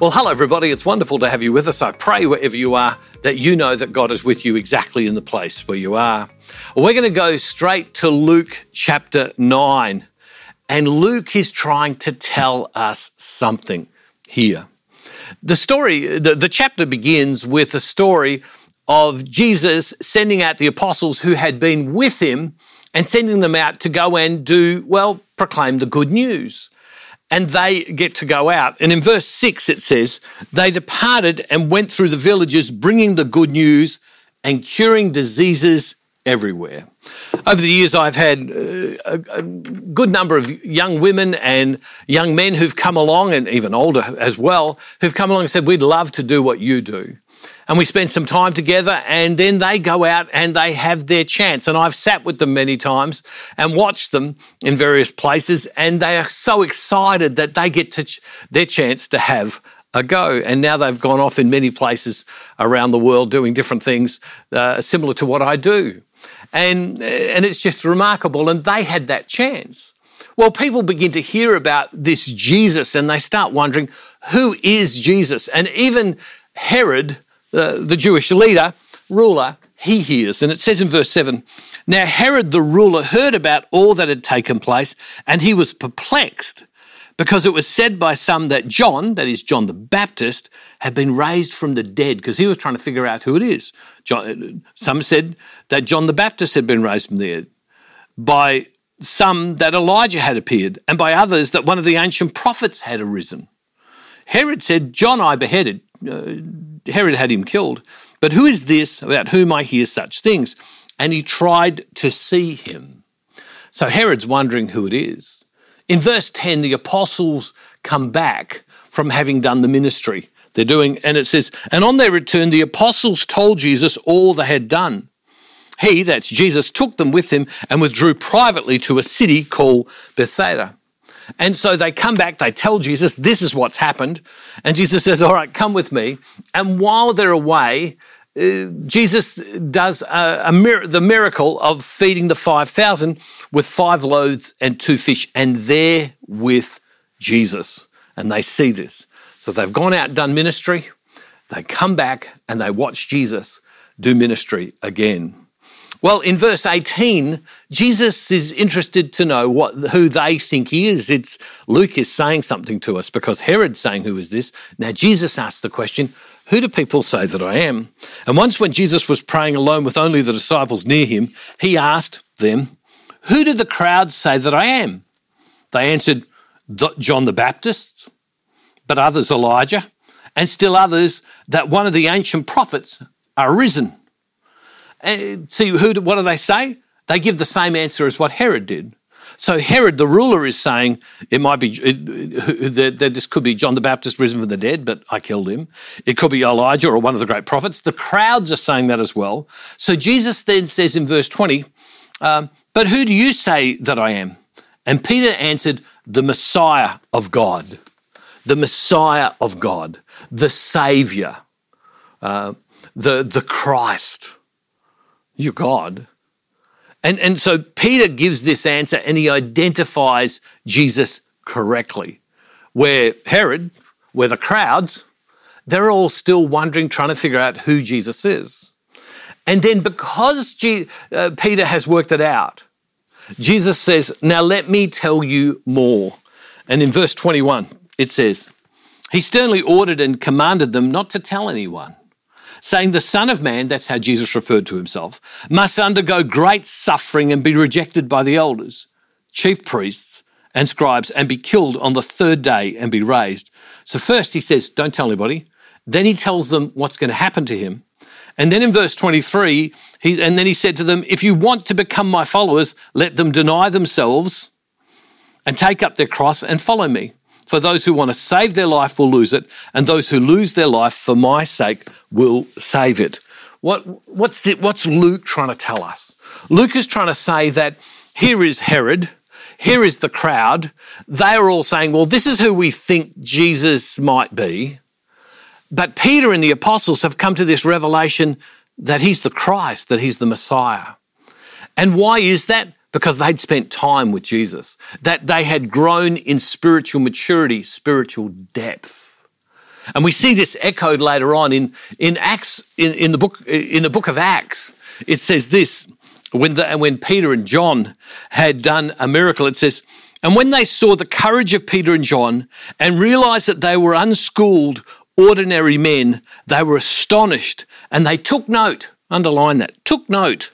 Well, hello, everybody. It's wonderful to have you with us. I pray wherever you are that you know that God is with you exactly in the place where you are. We're going to go straight to Luke chapter 9. And Luke is trying to tell us something here. The story, the, the chapter begins with a story of Jesus sending out the apostles who had been with him and sending them out to go and do, well, proclaim the good news and they get to go out. And in verse 6, it says, They departed and went through the villages, bringing the good news and curing diseases everywhere. Over the years, I've had uh, a, a, good number of young women and young men who've come along, and even older as well, who've come along and said, We'd love to do what you do and we spend some time together and then they go out and they have their chance. And I've sat with them many times and watched them in various places and they are so excited that they get to ch- their chance to have a go. And now they've gone off in many places around the world doing different things uh, similar to what I do. And, uh, and it's just remarkable. And they had that chance. Well, people begin to hear about this Jesus and they start wondering, who is Jesus? And even Herod, the, the Jewish leader, ruler, he hears. And it says in verse 7 Now Herod the ruler heard about all that had taken place, and he was perplexed because it was said by some that John, that is John the Baptist, had been raised from the dead, because he was trying to figure out who it is. John, some said that John the Baptist had been raised from the dead. By some that Elijah had appeared, and by others that one of the ancient prophets had arisen. Herod said, John I beheaded. Uh, Herod had him killed. But who is this about whom I hear such things? And he tried to see him. So Herod's wondering who it is. In verse 10, the apostles come back from having done the ministry they're doing, and it says, And on their return, the apostles told Jesus all they had done. He, that's Jesus, took them with him and withdrew privately to a city called Bethsaida. And so they come back, they tell Jesus, this is what's happened. And Jesus says, All right, come with me. And while they're away, Uh, Jesus does a, a mir- the miracle of feeding the 5,000 with five loaves and two fish, and they're with Jesus. And they see this. So they've gone out done ministry. They come back and they watch Jesus do ministry again. Well, in verse 18, Jesus is interested to know what, who they think he is. It's Luke is saying something to us because Herod's saying, Who is this? Now, Jesus asks the question, Who do people say that I am? And once when Jesus was praying alone with only the disciples near him, he asked them, Who do the crowds say that I am? They answered, John the Baptist, but others Elijah, and still others that one of the ancient prophets are risen. And see, who, what do they say? They give the same answer as what Herod did. So Herod, the ruler, is saying it might be it, that this could be John the Baptist risen from the dead, but I killed him. It could be Elijah or one of the great prophets. The crowds are saying that as well. So Jesus then says in verse 20, um, But who do you say that I am? And Peter answered, The Messiah of God. The Messiah of God, the Savior, uh, the, the Christ. You're God. And, and so Peter gives this answer and he identifies Jesus correctly. Where Herod, where the crowds, they're all still wondering, trying to figure out who Jesus is. And then because uh, Peter has worked it out, Jesus says, Now let me tell you more. And in verse 21, it says, He sternly ordered and commanded them not to tell anyone saying, The Son of Man, that's how Jesus referred to himself, must undergo great suffering and be rejected by the elders, chief priests, and scribes, and be killed on the third day and be raised. So, first he says, Don't tell anybody. Then he tells them what's going to happen to him. And then in verse 23, he, and then he said to them, If you want to become my followers, let them deny themselves and take up their cross and follow me. For those who want to save their life will lose it, and those who lose their life for my sake will save it. What, what's, the, what's Luke trying to tell us? Luke is trying to say that here is Herod, here is the crowd. They are all saying, well, this is who we think Jesus might be. But Peter and the apostles have come to this revelation that he's the Christ, that he's the Messiah. And why is that? Because they'd spent time with Jesus, that they had grown in spiritual maturity, spiritual depth. And we see this echoed later on in, in Acts, in, in the book, in the book of Acts. It says this, when, the, when Peter and John had done a miracle, it says, and when they saw the courage of Peter and John and realized that they were unschooled, ordinary men, they were astonished and they took note, underline that, took note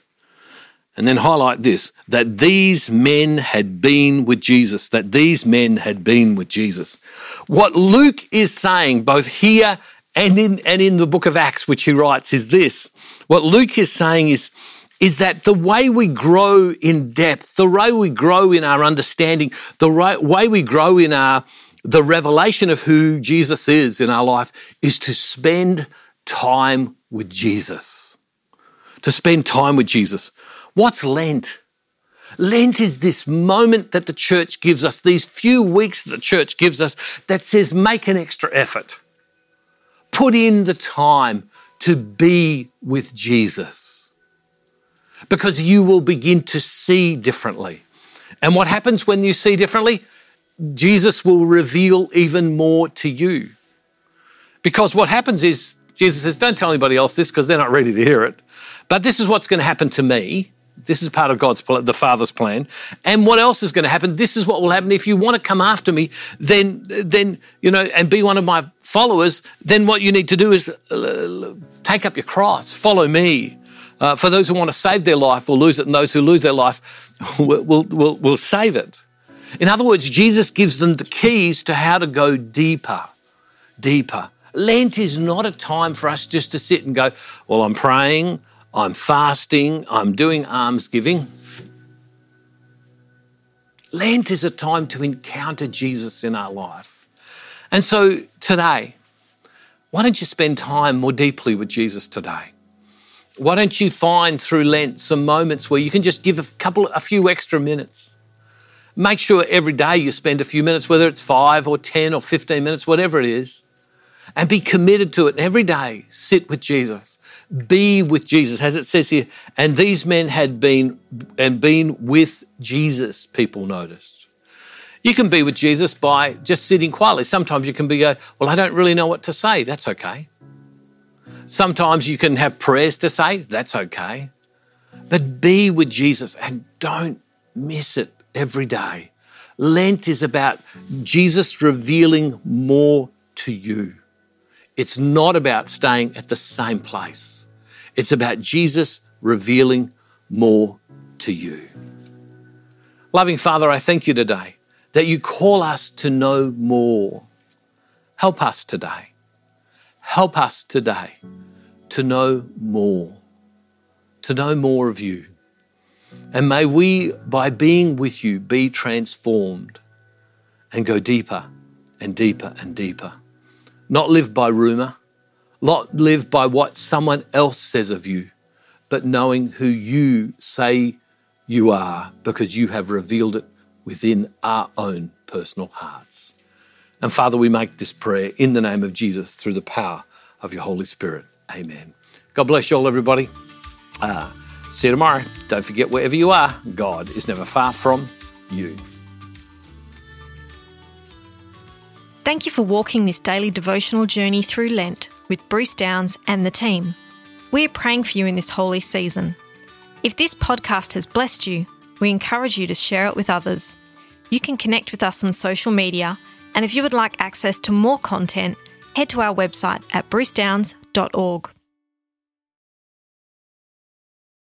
and then highlight this that these men had been with Jesus, that these men had been with Jesus. What Luke is saying, both here and in, and in the book of Acts, which he writes, is this. What Luke is saying is, is that the way we grow in depth, the way we grow in our understanding, the right way we grow in our the revelation of who Jesus is in our life is to spend time with Jesus. To spend time with Jesus. What's Lent? Lent is this moment that the church gives us, these few weeks that the church gives us that says, make an extra effort. Put in the time to be with Jesus because you will begin to see differently. And what happens when you see differently? Jesus will reveal even more to you. Because what happens is, Jesus says, Don't tell anybody else this because they're not ready to hear it. But this is what's going to happen to me. This is part of God's, plan, the Father's plan. And what else is going to happen? This is what will happen. If you want to come after me, then, then, you know, and be one of my followers, then what you need to do is uh, take up your cross, follow me. Uh, for those who want to save their life will lose it, and those who lose their life will, will, will, will save it. In other words, Jesus gives them the keys to how to go deeper, deeper. Lent is not a time for us just to sit and go, well, I'm praying, I'm fasting, I'm doing almsgiving. Lent is a time to encounter Jesus in our life. And so today, why don't you spend time more deeply with Jesus today? Why don't you find through Lent some moments where you can just give a couple, a few extra minutes? Make sure every day you spend a few minutes, whether it's five or 10 or 15 minutes, whatever it is, and be committed to it. And every day, sit with Jesus be with Jesus, as it says here. And these men had been and been with Jesus, people noticed. You can be with Jesus by just sitting quietly. Sometimes you can be go, well, I don't really know what to say. That's okay. Sometimes you can have prayers to say. That's okay. But be with Jesus and don't miss it every day. Lent is about Jesus revealing more to you. It's not about staying at the same place. It's about Jesus revealing more to you. Loving Father, I thank you today that you call us to know more. Help us today. Help us today to know more, to know more of you. And may we, by being with you, be transformed and go deeper and deeper and deeper not live by rumor, not live by what someone else says of you, but knowing who you say you are because you have revealed it within our own personal hearts. And Father, we make this prayer in the name of Jesus through the power of your Holy Spirit. Amen. God bless you all, everybody. Uh, see you tomorrow. Don't forget, wherever you are, God is never far from you. Thank you for walking this daily devotional journey through Lent with Bruce Downes and the team. We're praying for you in this holy season. If this podcast has blessed you, we encourage you to share it with others. You can connect with us on social media, and if you would like access to more content, head to our website at brucedownes.org.